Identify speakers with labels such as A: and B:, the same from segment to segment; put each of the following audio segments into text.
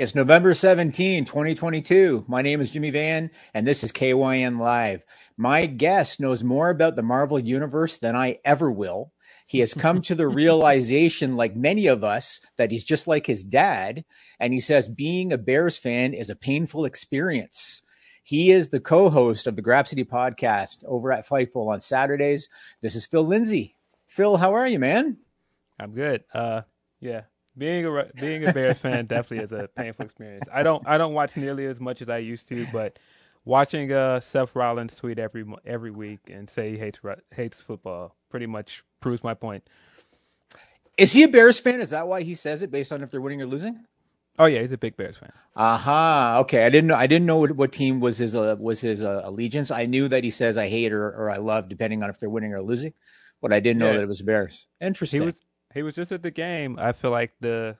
A: It's November 17, 2022. My name is Jimmy Van, and this is KYN Live. My guest knows more about the Marvel Universe than I ever will. He has come to the realization, like many of us, that he's just like his dad. And he says being a Bears fan is a painful experience. He is the co host of the Grapsody podcast over at Fightful on Saturdays. This is Phil Lindsey. Phil, how are you, man?
B: I'm good. Uh, yeah, being a being a Bears fan definitely is a painful experience. I don't I don't watch nearly as much as I used to, but watching uh, Seth Rollins tweet every every week and say he hates hates football pretty much proves my point.
A: Is he a Bears fan? Is that why he says it based on if they're winning or losing?
B: Oh yeah, he's a big Bears fan.
A: Aha. Uh-huh. Okay, I didn't know. I didn't know what, what team was his uh, was his uh, allegiance. I knew that he says I hate or, or I love, depending on if they're winning or losing. But I didn't know that it was Bears. Interesting.
B: He was he was just at the game. I feel like the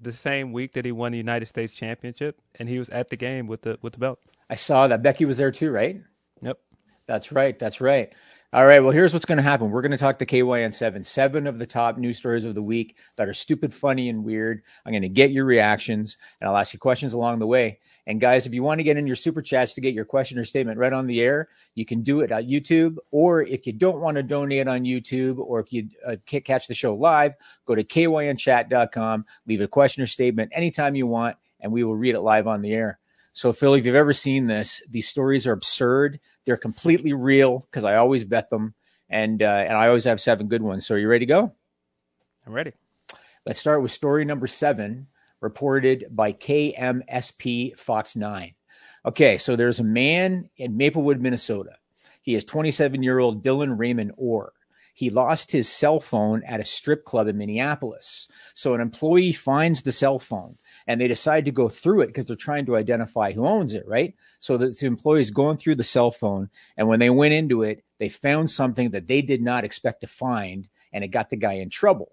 B: the same week that he won the United States Championship, and he was at the game with the with the belt.
A: I saw that Becky was there too, right?
B: Yep.
A: That's right. That's right. All right. Well, here's what's going to happen. We're going to talk the KYN seven, seven of the top news stories of the week that are stupid, funny, and weird. I'm going to get your reactions and I'll ask you questions along the way. And guys, if you want to get in your super chats to get your question or statement right on the air, you can do it at YouTube. Or if you don't want to donate on YouTube, or if you uh, can't catch the show live, go to kynchat.com, leave a question or statement anytime you want, and we will read it live on the air. So, Phil, if you've ever seen this, these stories are absurd. They're completely real because I always bet them, and uh, and I always have seven good ones. So, are you ready to go?
B: I'm ready.
A: Let's start with story number seven, reported by KMSP Fox 9. Okay, so there's a man in Maplewood, Minnesota. He is 27 year old Dylan Raymond Orr he lost his cell phone at a strip club in Minneapolis. So an employee finds the cell phone and they decide to go through it because they're trying to identify who owns it, right? So the, the employee's going through the cell phone. And when they went into it, they found something that they did not expect to find and it got the guy in trouble.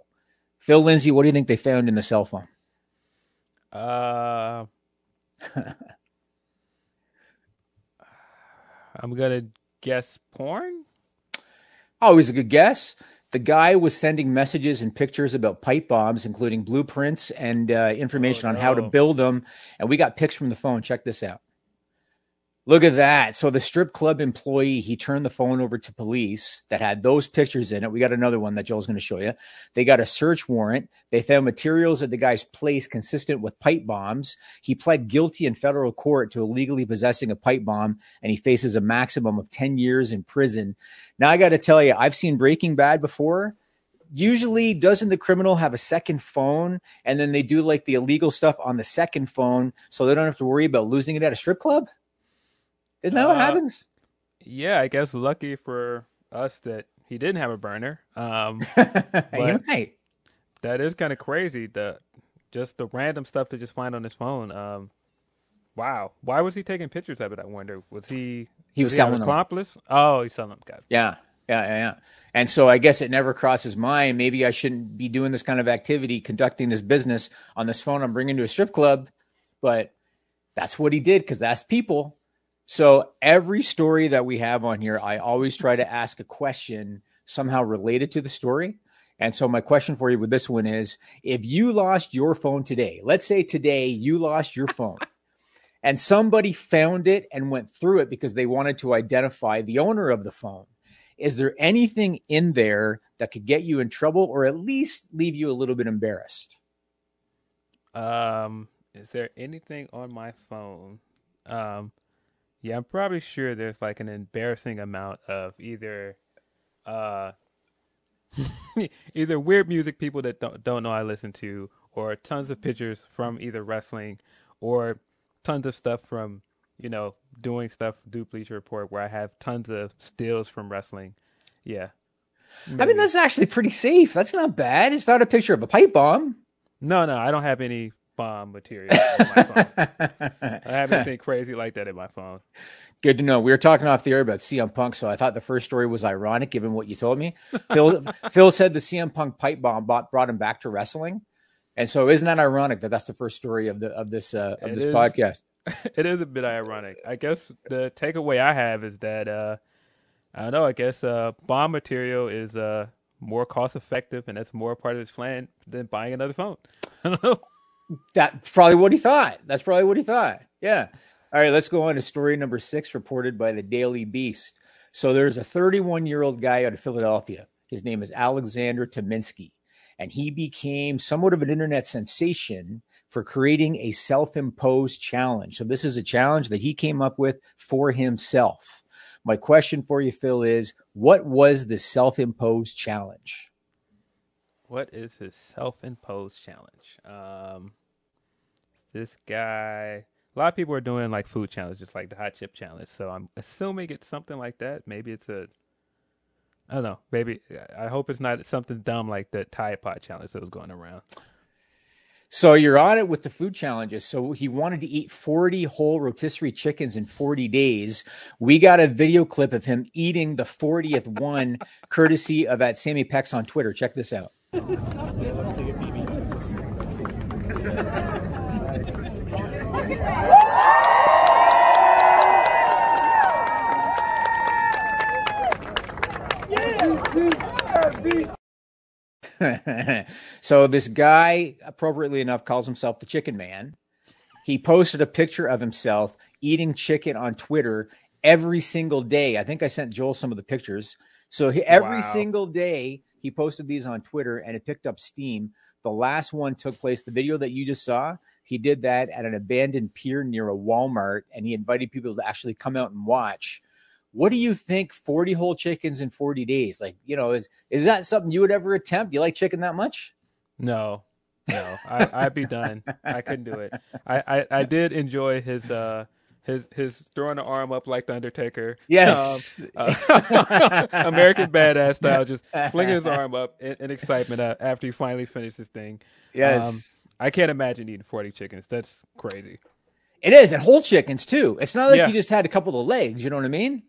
A: Phil Lindsey, what do you think they found in the cell phone?
B: Uh, I'm going to guess porn.
A: Always a good guess. The guy was sending messages and pictures about pipe bombs, including blueprints and uh, information oh, no. on how to build them. And we got pics from the phone. Check this out. Look at that. So the strip club employee, he turned the phone over to police that had those pictures in it. We got another one that Joel's going to show you. They got a search warrant. They found materials at the guy's place consistent with pipe bombs. He pled guilty in federal court to illegally possessing a pipe bomb and he faces a maximum of 10 years in prison. Now I got to tell you, I've seen Breaking Bad before usually doesn't the criminal have a second phone and then they do like the illegal stuff on the second phone so they don't have to worry about losing it at a strip club isn't that uh, what happens?
B: Yeah, I guess lucky for us that he didn't have a burner. Um,
A: but right.
B: That is kind of crazy. The just the random stuff to just find on his phone. Um, wow, why was he taking pictures of it? I wonder. Was he?
A: He was, was selling
B: he accomplice. Them. Oh, he's selling them. Got
A: Yeah, yeah, yeah, yeah. And so I guess it never crosses mind. Maybe I shouldn't be doing this kind of activity, conducting this business on this phone I'm bringing to a strip club. But that's what he did because that's people. So every story that we have on here, I always try to ask a question somehow related to the story. And so my question for you with this one is if you lost your phone today, let's say today you lost your phone and somebody found it and went through it because they wanted to identify the owner of the phone. Is there anything in there that could get you in trouble or at least leave you a little bit embarrassed?
B: Um, is there anything on my phone? Um, yeah, I'm probably sure there's like an embarrassing amount of either uh either weird music people that don't don't know I listen to or tons of pictures from either wrestling or tons of stuff from, you know, doing stuff do Bleacher Report where I have tons of stills from wrestling. Yeah.
A: Maybe. I mean that's actually pretty safe. That's not bad. It's not a picture of a pipe bomb.
B: No, no, I don't have any bomb material I have anything crazy like that in my phone.
A: Good to know. We were talking off the air about CM Punk, so I thought the first story was ironic given what you told me. Phil Phil said the CM Punk pipe bomb brought, brought him back to wrestling, and so isn't that ironic that that's the first story of the of this uh, of it this is, podcast?
B: It is a bit ironic. I guess the takeaway I have is that uh, I don't know. I guess uh, bomb material is uh, more cost effective, and that's more part of his plan than buying another phone. I don't know.
A: That's probably what he thought. That's probably what he thought. Yeah. All right, let's go on to story number six, reported by the Daily Beast. So there's a 31 year old guy out of Philadelphia. His name is Alexander Tominsky, and he became somewhat of an internet sensation for creating a self imposed challenge. So this is a challenge that he came up with for himself. My question for you, Phil, is what was the self imposed challenge?
B: What is his self imposed challenge? Um, this guy, a lot of people are doing like food challenges, like the hot chip challenge. So I'm assuming it's something like that. Maybe it's a, I don't know. Maybe I hope it's not something dumb like the Tide Pod challenge that was going around.
A: So you're on it with the food challenges. So he wanted to eat 40 whole rotisserie chickens in 40 days. We got a video clip of him eating the 40th one, courtesy of at Sammy Pex on Twitter. Check this out. so this guy, appropriately enough, calls himself the Chicken Man. He posted a picture of himself eating chicken on Twitter every single day. I think I sent Joel some of the pictures. So he, every wow. single day he posted these on Twitter and it picked up steam. The last one took place, the video that you just saw, he did that at an abandoned pier near a Walmart and he invited people to actually come out and watch. What do you think 40 whole chickens in 40 days? Like, you know, is is that something you would ever attempt? You like chicken that much?
B: No. No. I, would be done. I couldn't do it. I, I, I did enjoy his uh his his throwing the arm up like the Undertaker.
A: Yes,
B: um, uh, American Badass style, just flinging his arm up in, in, excitement after he finally finished his thing.
A: Yes, um,
B: I can't imagine eating forty chickens. That's crazy.
A: It is, and whole chickens too. It's not like yeah. you just had a couple of legs. You know what I mean?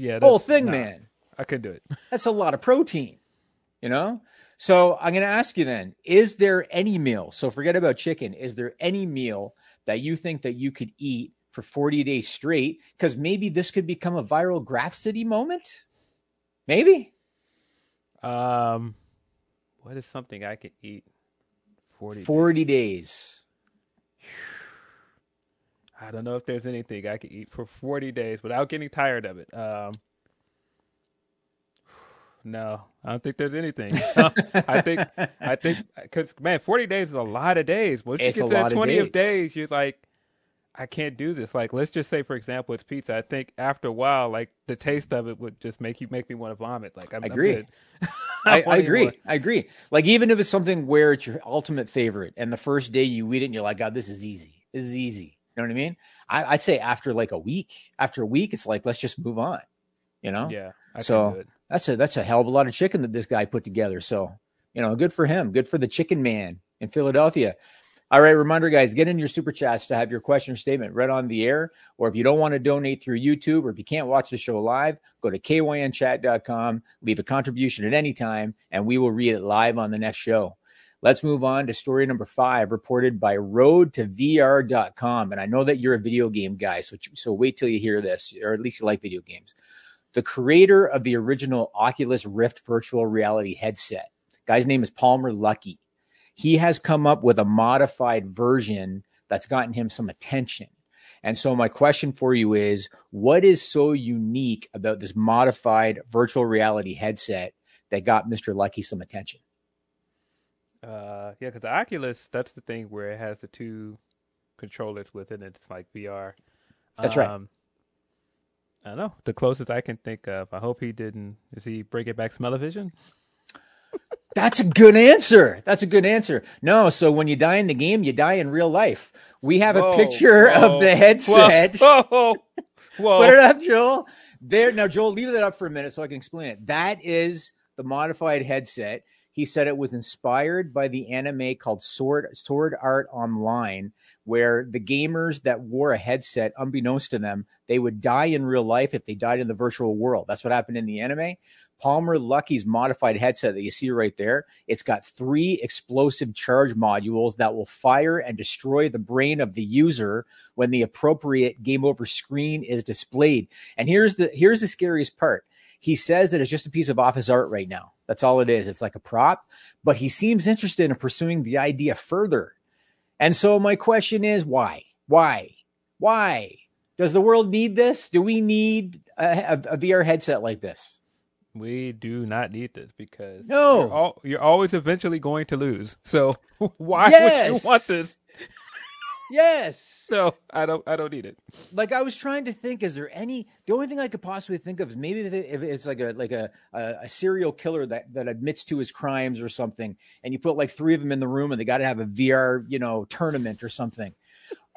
B: Yeah,
A: whole thing, nah, man.
B: I could do it.
A: That's a lot of protein, you know? So I'm going to ask you then, is there any meal? So forget about chicken. Is there any meal that you think that you could eat for 40 days straight? Because maybe this could become a viral Grapsody moment. Maybe.
B: Um, what is something I could eat 40
A: 40 days. days.
B: I don't know if there's anything I could eat for 40 days without getting tired of it. Um, no, I don't think there's anything. I think, I think, because man, 40 days is a lot of days. Once it's you get to the 20th of days. days, you're like, I can't do this. Like, let's just say, for example, it's pizza. I think after a while, like the taste of it would just make you make me want to vomit. Like, I'm,
A: I agree. I, I, agree. I agree. Like, even if it's something where it's your ultimate favorite, and the first day you eat it, and you're like, God, this is easy. This is easy know what I mean? I, would say after like a week, after a week, it's like let's just move on. You know?
B: Yeah.
A: I so that's a that's a hell of a lot of chicken that this guy put together. So you know, good for him. Good for the Chicken Man in Philadelphia. All right, reminder, guys, get in your super chats to have your question or statement read on the air. Or if you don't want to donate through YouTube or if you can't watch the show live, go to kynchat.com, leave a contribution at any time, and we will read it live on the next show. Let's move on to story number five, reported by roadtovr.com. And I know that you're a video game guy, so, so wait till you hear this, or at least you like video games. The creator of the original Oculus Rift virtual reality headset, guy's name is Palmer Luckey. He has come up with a modified version that's gotten him some attention. And so, my question for you is what is so unique about this modified virtual reality headset that got Mr. Luckey some attention?
B: Uh, yeah, because the Oculus, that's the thing where it has the two controllers with it. It's like VR.
A: That's um, right.
B: I don't know. The closest I can think of. I hope he didn't. Is he bring it back smell-o-vision?
A: That's a good answer. That's a good answer. No, so when you die in the game, you die in real life. We have whoa, a picture whoa, of the headset.
B: Whoa, whoa, whoa.
A: Put it up, Joel. There now, Joel, leave that up for a minute so I can explain it. That is the modified headset. He said it was inspired by the anime called Sword Sword Art Online, where the gamers that wore a headset, unbeknownst to them, they would die in real life if they died in the virtual world. That's what happened in the anime. Palmer Luckey's modified headset that you see right there, it's got three explosive charge modules that will fire and destroy the brain of the user when the appropriate game over screen is displayed. And here's the here's the scariest part. He says that it's just a piece of office art right now. That's all it is. It's like a prop, but he seems interested in pursuing the idea further. And so my question is why? Why? Why? Does the world need this? Do we need a, a, a VR headset like this?
B: We do not need this because
A: no,
B: you're, all, you're always eventually going to lose. So why yes. would you want this?
A: Yes.
B: So I don't. I don't need it.
A: Like I was trying to think, is there any? The only thing I could possibly think of is maybe if it's like a like a, a, serial killer that that admits to his crimes or something, and you put like three of them in the room, and they got to have a VR, you know, tournament or something.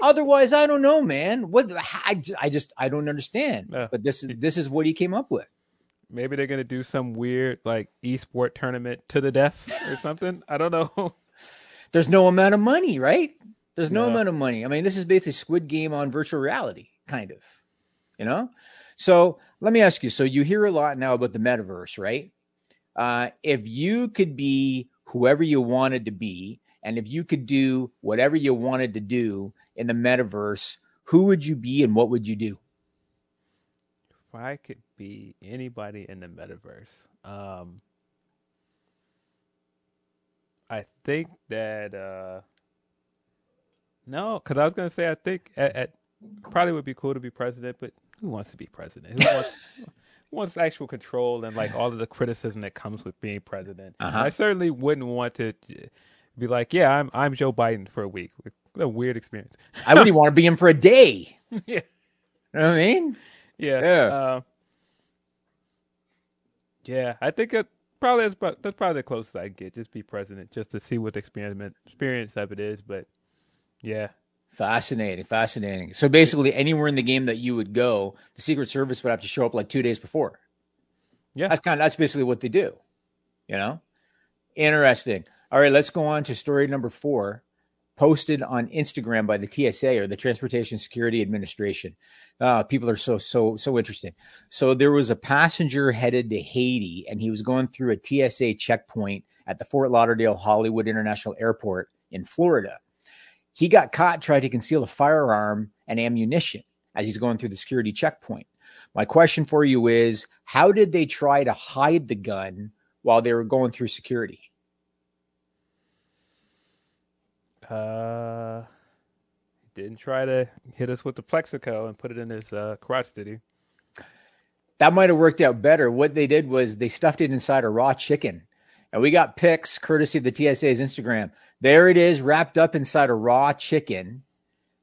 A: Otherwise, I don't know, man. What I, I just I don't understand. But this is this is what he came up with.
B: Maybe they're gonna do some weird like esport tournament to the death or something. I don't know.
A: There's no amount of money, right? There's no, no amount of money. I mean, this is basically Squid Game on virtual reality, kind of. You know. So let me ask you. So you hear a lot now about the metaverse, right? Uh, if you could be whoever you wanted to be, and if you could do whatever you wanted to do in the metaverse, who would you be and what would you do?
B: If I could be anybody in the metaverse, um, I think that uh, no, because I was going to say I think at, at, probably would be cool to be president, but who wants to be president? Who wants, who wants actual control and like all of the criticism that comes with being president? Uh-huh. I certainly wouldn't want to be like, yeah, I'm I'm Joe Biden for a week. What a weird experience.
A: I wouldn't want to be him for a day. yeah. You know what I mean?
B: Yeah. Yeah. Uh, yeah, I think it probably is, but that's probably the closest I get. Just be president, just to see what the experiment experience of it is. But yeah,
A: fascinating, fascinating. So basically, anywhere in the game that you would go, the Secret Service would have to show up like two days before. Yeah, that's kind of that's basically what they do. You know, interesting. All right, let's go on to story number four posted on Instagram by the TSA or the Transportation Security Administration. Uh, people are so so so interesting. So there was a passenger headed to Haiti, and he was going through a TSA checkpoint at the Fort Lauderdale Hollywood International Airport in Florida. He got caught trying to conceal a firearm and ammunition as he's going through the security checkpoint. My question for you is: How did they try to hide the gun while they were going through security?
B: Uh, didn't try to hit us with the Plaxico and put it in his uh, crotch, did he?
A: That might have worked out better. What they did was they stuffed it inside a raw chicken. And we got pics courtesy of the TSA's Instagram. There it is, wrapped up inside a raw chicken.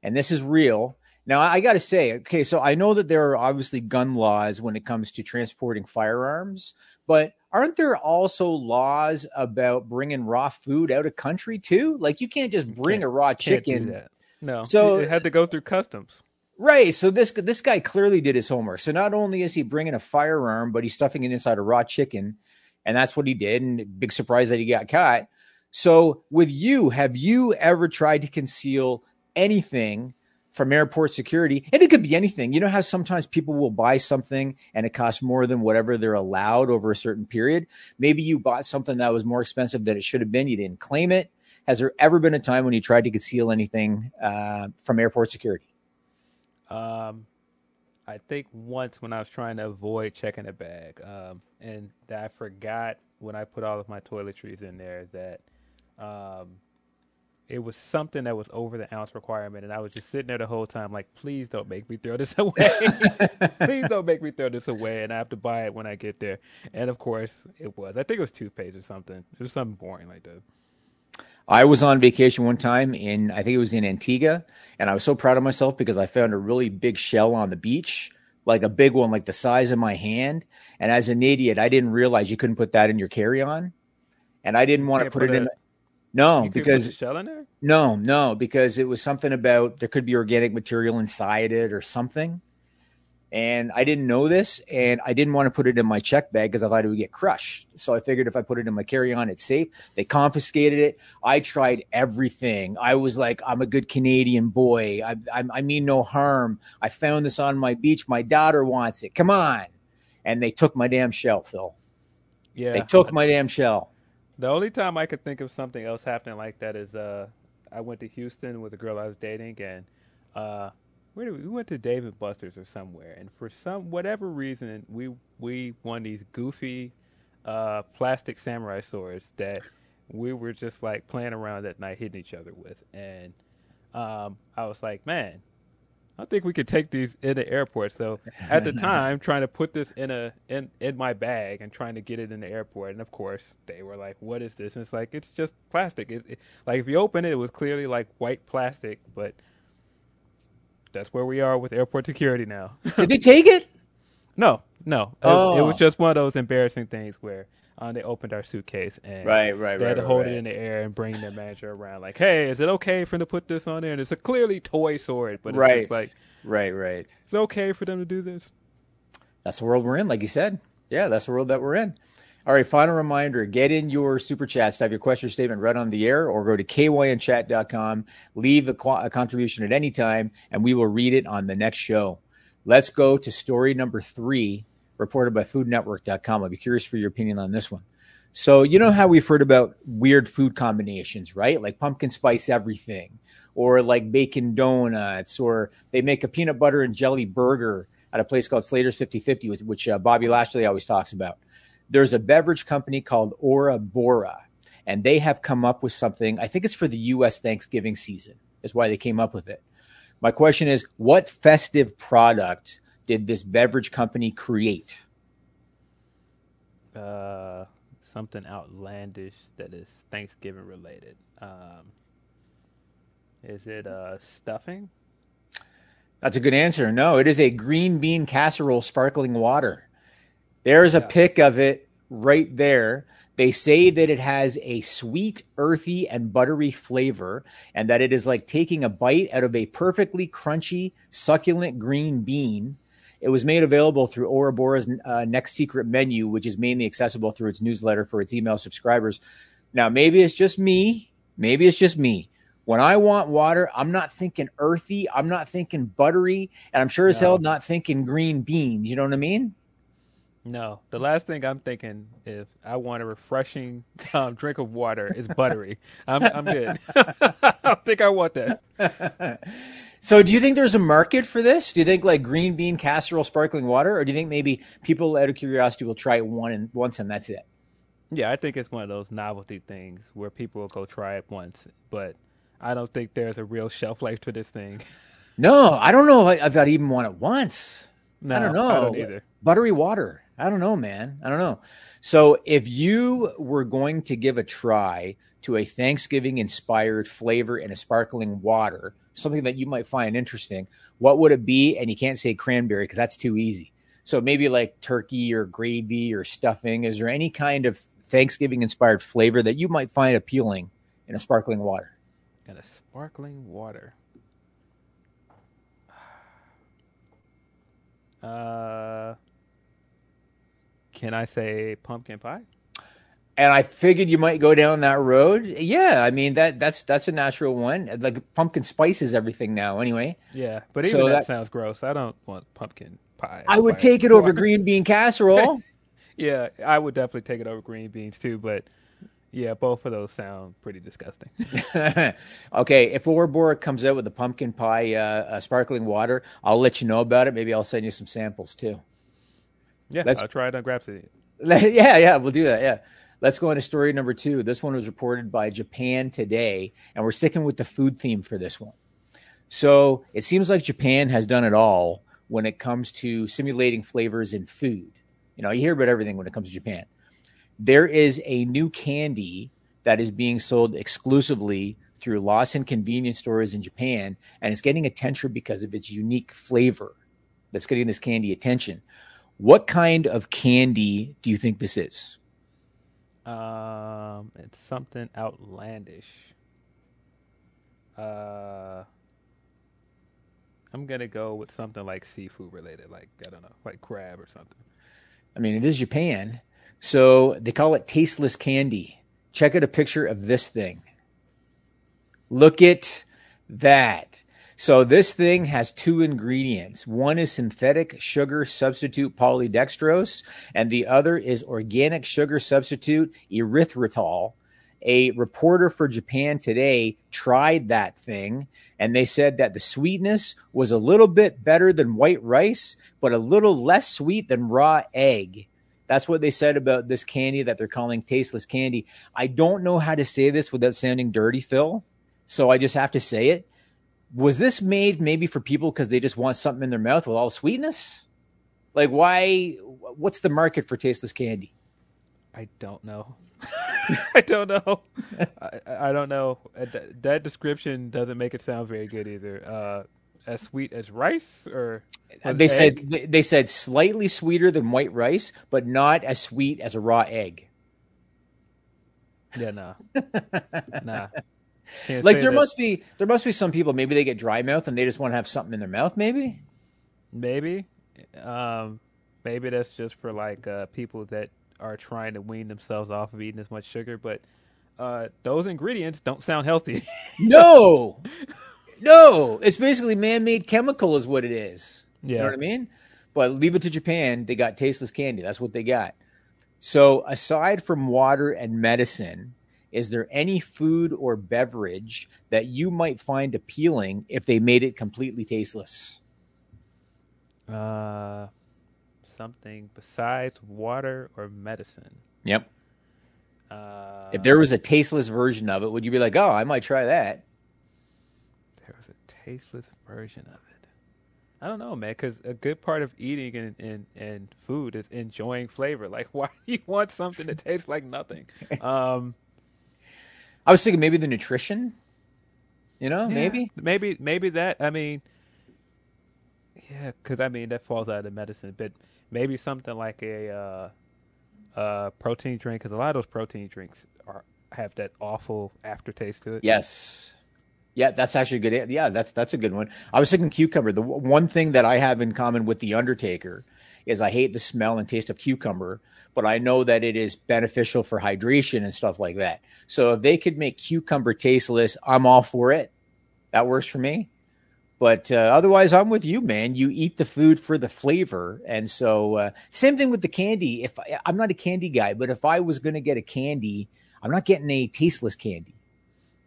A: And this is real. Now, I got to say, okay, so I know that there are obviously gun laws when it comes to transporting firearms, but aren't there also laws about bringing raw food out of country too? Like you can't just bring can't, a raw chicken.
B: No, so it had to go through customs.
A: Right. So this this guy clearly did his homework. So not only is he bringing a firearm, but he's stuffing it inside a raw chicken, and that's what he did. And big surprise that he got caught. So with you, have you ever tried to conceal anything from airport security. And it could be anything. You know how sometimes people will buy something and it costs more than whatever they're allowed over a certain period? Maybe you bought something that was more expensive than it should have been. You didn't claim it. Has there ever been a time when you tried to conceal anything uh, from airport security?
B: Um, I think once when I was trying to avoid checking a bag, um, and that I forgot when I put all of my toiletries in there that um, it was something that was over the ounce requirement, and I was just sitting there the whole time, like, please don't make me throw this away. please don't make me throw this away, and I have to buy it when I get there. And of course, it was. I think it was toothpaste or something. It was something boring like that.
A: I was on vacation one time in, I think it was in Antigua, and I was so proud of myself because I found a really big shell on the beach, like a big one, like the size of my hand. And as an idiot, I didn't realize you couldn't put that in your carry on. And I didn't want to put, put it in. No, because
B: shell in there.
A: No, no, because it was something about there could be organic material inside it or something. And I didn't know this, and I didn't want to put it in my check bag because I thought it would get crushed. So I figured if I put it in my carry on, it's safe. They confiscated it. I tried everything. I was like, I'm a good Canadian boy. I, I, I mean no harm. I found this on my beach. My daughter wants it. Come on. And they took my damn shell, Phil. Yeah. They took my damn shell.
B: The only time I could think of something else happening like that is uh, I went to Houston with a girl I was dating, and uh, where did we, we went to Dave and Buster's or somewhere, and for some whatever reason, we we won these goofy uh, plastic samurai swords that we were just like playing around that night, hitting each other with, and um, I was like, man, I think we could take these in the airport. So at the time, trying to put this in a in in my bag and trying to get it in the airport, and of course they were like, "What is this?" And it's like it's just plastic. It, it, like if you open it, it was clearly like white plastic, but that's where we are with airport security now.
A: Did they take it?
B: No, no.
A: Oh.
B: It, it was just one of those embarrassing things where uh, they opened our suitcase and
A: Right, right,
B: they
A: right.
B: had to hold
A: right.
B: it in the air and bring their manager around, like, "Hey, is it okay for them to put this on there?" And it's a clearly toy sword, but it's
A: Right.
B: just like,
A: Right, right.
B: "It's okay for them to do this."
A: That's the world we're in, like you said. Yeah, that's the world that we're in. All right, final reminder get in your super chats to have your question or statement read on the air or go to kynchat.com, leave a, qu- a contribution at any time, and we will read it on the next show. Let's go to story number three, reported by foodnetwork.com. I'll be curious for your opinion on this one. So, you know how we've heard about weird food combinations, right? Like pumpkin spice everything, or like bacon donuts, or they make a peanut butter and jelly burger at a place called Slater's 5050, which, which uh, Bobby Lashley always talks about. There's a beverage company called Aura Bora, and they have come up with something. I think it's for the U.S. Thanksgiving season, is why they came up with it. My question is, what festive product did this beverage company create?
B: Uh, something outlandish that is Thanksgiving related. Um, is it uh stuffing?
A: That's a good answer. No, it is a green bean casserole sparkling water. There's a
B: Yeah.
A: pic of it right there. They say that it has a sweet, earthy, and buttery flavor, and that it is like taking a bite out of a perfectly crunchy, succulent green bean. It was made available through Aura Bora's uh, Next Secret menu, which is mainly accessible through its newsletter for its email subscribers. Now, maybe it's just me. Maybe it's just me. When I want water, I'm not thinking earthy. I'm not thinking buttery. And I'm sure as hell not thinking green beans. You know what I mean?
B: No. The last thing I'm thinking if I want a refreshing um, drink of water is buttery. I'm I'm good. I don't think I want that.
A: so, do you think there's a market for this? Do you think like green bean casserole sparkling water, or do you think maybe people out of curiosity will try it one and once and that's it?
B: Yeah, I think it's one of those novelty things where people will go try it once, but I don't think there's a real shelf life to this thing.
A: No, I don't know if, I'd even want it once.
B: No,
A: I don't know.
B: I don't either.
A: Buttery water. I don't know, man. I don't know. So, if you were going to give a try to a Thanksgiving inspired flavor in a sparkling water, something that you might find interesting, what would it be? And you can't say cranberry because that's too easy. So, maybe like turkey or gravy or stuffing. Is there any kind of Thanksgiving inspired flavor that you might find appealing in a sparkling water?
B: And a sparkling water. Uh, can I say pumpkin pie?
A: and I figured you might go down that road. Yeah, I mean that that's that's a natural one. Like pumpkin spice is everything now. Anyway,
B: Yeah, but even
A: So
B: that,
A: that-
B: sounds gross. I don't want pumpkin pie.
A: I would take it over green bean casserole.
B: Yeah, I would definitely take it over green beans too. But yeah, both of those sound pretty disgusting.
A: okay, if Aura Bora comes out with a pumpkin pie uh, uh, sparkling water, I'll let you know about it. Maybe I'll send you some samples too.
B: Yeah,
A: Let's-
B: I'll try it on Grapsody.
A: yeah, yeah, we'll do that. Yeah. Let's go into story number two. This one was reported by Japan Today, and we're sticking with the food theme for this one. So it seems like Japan has done it all when it comes to simulating flavors in food. You know, you hear about everything when it comes to Japan. There is a new candy that is being sold exclusively through Lawson convenience stores in Japan, and it's getting attention because of its unique flavor that's getting this candy attention. What kind of candy do you think this is?
B: Um, it's something outlandish. Uh, I'm gonna go with something like seafood related, like I don't know, like crab or something.
A: I mean, it is Japan. So they call it tasteless candy. Check out a picture of this thing. Look at that. So this thing has two ingredients. One is synthetic sugar substitute polydextrose, and the other is organic sugar substitute erythritol. A reporter for Japan Today tried that thing, and they said that the sweetness was a little bit better than white rice, but a little less sweet than raw egg. That's what they said about this candy that they're calling tasteless candy. I don't know how to say this without sounding dirty, Phil. So I just have to say it. Was this made maybe for people because they just want something in their mouth with all the sweetness? Like, why? What's the market for tasteless candy?
B: I don't know. I don't know. I, I, don't know. Uh, that description doesn't make it sound very good either. Uh, as sweet as rice, or
A: they said they said slightly sweeter than white rice, but not as sweet as a raw egg.
B: Yeah, no, nah.
A: like there that. must be there must be some people maybe they get dry mouth and they just want to have something in their mouth. Maybe,
B: maybe, um, maybe that's just for like uh, people that are trying to wean themselves off of eating as much sugar, but uh, those ingredients don't sound healthy.
A: no, no, it's basically man-made chemical, is what it is. Yeah. You know what I mean? But leave it to Japan; they got tasteless candy. That's what they got. So, aside from water and medicine, is there any food or beverage that you might find appealing if they made it completely tasteless?
B: Uh, something besides water or medicine.
A: Yep. Uh, if there was a tasteless version of it, would you be like, "Oh, I might try that"?
B: There was a tasteless version of it. I don't know, man. Because a good part of eating and, and, and food is enjoying flavor. Like, why do you want something that tastes like nothing? Um,
A: I was thinking maybe the nutrition. You know,
B: yeah,
A: maybe,
B: maybe, maybe that. I mean, yeah, because I mean that falls out of medicine, but maybe something like a uh, uh, protein drink because a lot of those protein drinks are have that awful aftertaste to it.
A: Yes. Yeah, that's actually a good. Yeah, that's that's a good one. I was thinking cucumber. The one thing that I have in common with the Undertaker is I hate the smell and taste of cucumber, but I know that it is beneficial for hydration and stuff like that. So if they could make cucumber tasteless, I'm all for it. That works for me. But uh, otherwise, I'm with you, man. You eat the food for the flavor, and so uh, same thing with the candy. If I, I'm not a candy guy, but if I was going to get a candy, I'm not getting a tasteless candy.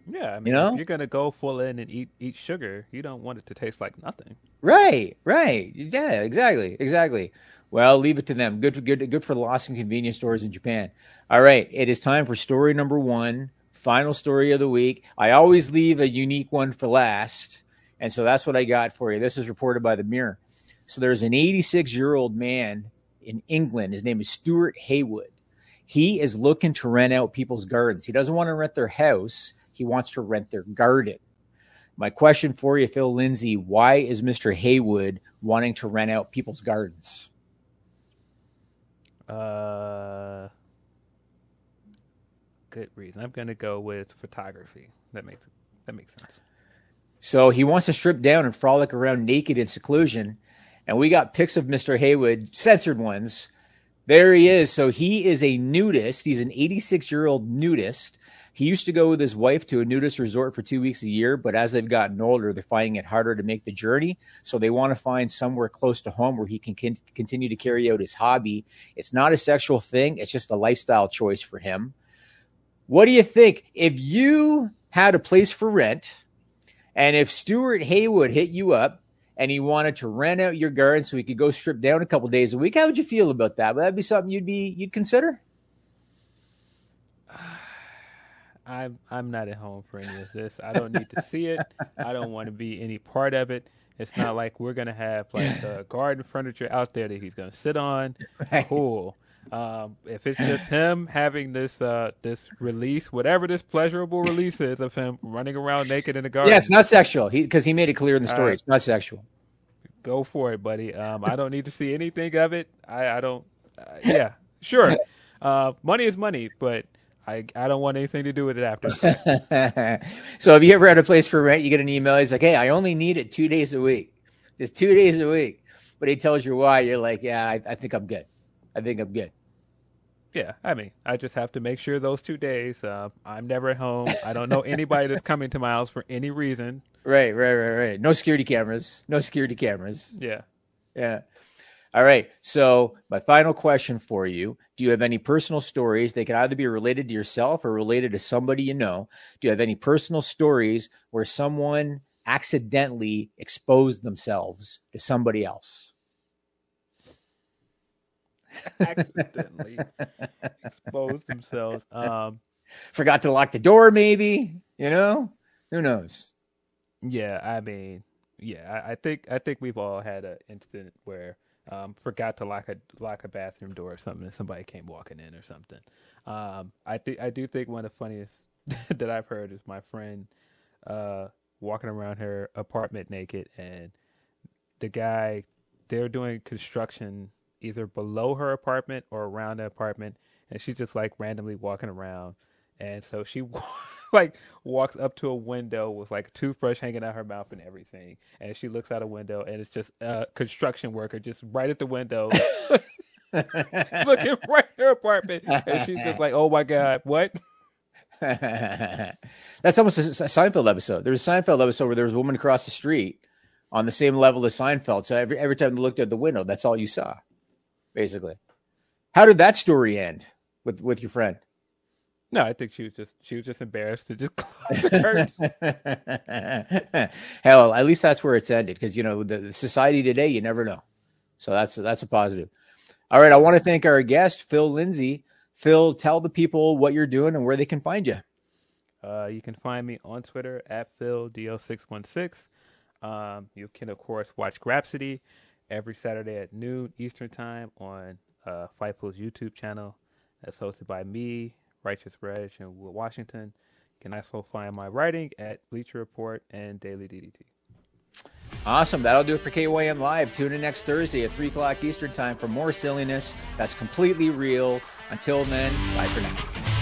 B: Yeah, I mean, you know? you're gonna go full in and eat eat sugar, you don't want it to taste like nothing.
A: Right, right. Yeah, exactly, exactly. Well, leave it to them. Good, for, good, good for the Lawson convenience stores in Japan. All right, it is time for story number one, final story of the week. I always leave a unique one for last. And so that's what I got for you. This is reported by the Mirror. So there's an 86 year old man in England. His name is Stuart Haywood. He is looking to rent out people's gardens. He doesn't want to rent their house, he wants to rent their garden. My question for you, Phil Lindsey why is Mr. Haywood wanting to rent out people's gardens?
B: Uh, good reason. I'm going to go with photography. That makes that makes sense.
A: So he wants to strip down and frolic around naked in seclusion. And we got pics of Mr. Haywood, censored ones. There he is. So he is a nudist. He's an 86 year old nudist. He used to go with his wife to a nudist resort for two weeks a year, but as they've gotten older, they're finding it harder to make the journey. So they want to find somewhere close to home where he can con- continue to carry out his hobby. It's not a sexual thing, it's just a lifestyle choice for him. What do you think? If you had a place for rent, and if Stuart Haywood hit you up and he wanted to rent out your garden so he could go strip down a couple days a week, how would you feel about that? Would that be something you'd be you'd consider?
B: I'm I'm not at home for any of this. I don't need to see it. I don't want to be any part of it. It's not like we're gonna have like uh, garden furniture out there that he's gonna sit on. Right. Cool. Um, if it's just him having this uh, this release, whatever this pleasurable release is of him running around naked in the garden.
A: Yeah, it's not sexual. He because he made it clear in the story, uh, it's not sexual.
B: Go for it, buddy. Um, I don't need to see anything of it. I, I don't. Uh, yeah, sure. Uh, money is money, but I I don't want anything to do with it after.
A: so, have you ever had a place for rent? You get an email. He's like, "Hey, I only need it two days a week, just two days a week." But he tells you why. You're like, "Yeah, I, I think I'm good." I think I'm good.
B: Yeah, I mean, I just have to make sure those two days uh, I'm never at home. I don't know anybody that's coming to my house for any reason.
A: Right, right, right, right. No security cameras. No security cameras.
B: Yeah.
A: Yeah. All right. So, my final question for you Do you have any personal stories? They can either be related to yourself or related to somebody you know. Do you have any personal stories where someone accidentally exposed themselves to somebody else?
B: accidentally exposed themselves. Um,
A: Forgot to lock the door, maybe. You know, who knows?
B: Yeah, I mean, yeah, I, I think I think we've all had an incident where um, forgot to lock a lock a bathroom door or something, and somebody came walking in or something. Um, I think I do think one of the funniest that I've heard is my friend uh, walking around her apartment naked, and the guy they're doing construction either below her apartment or around the apartment, and she's just like randomly walking around, and so she. like walks up to a window with like a toothbrush hanging out her mouth and everything, and she looks out a window and it's just a construction worker just right at the window, looking right at her apartment, and she's just like, "Oh my god, what?"
A: That's almost a Seinfeld episode. There's a Seinfeld episode where there was a woman across the street on the same level as Seinfeld. So every every time they looked at the window, that's all you saw, basically. How did that story end with with your friend?
B: No, I think she was just she was just embarrassed to just close the
A: curtains. Hell, at least that's where it's ended because you know the, the, society today, you never know. So that's that's a positive. All right, I want to thank our guest Phil Lindsey. Phil, tell the people what you're doing and where they can find you.
B: Uh, you can find me on Twitter at PhilDO616. Um, you can of course watch Grapsody every Saturday at noon Eastern Time on uh, Fightful's YouTube channel. That's hosted by me, Righteous Reg, and Will Washington. You can also find my writing at Bleacher Report and Daily DDT.
A: Awesome. That'll do it for KYN Live. Tune in next Thursday at 3 o'clock Eastern Time for more silliness that's completely real. Until then, bye for now.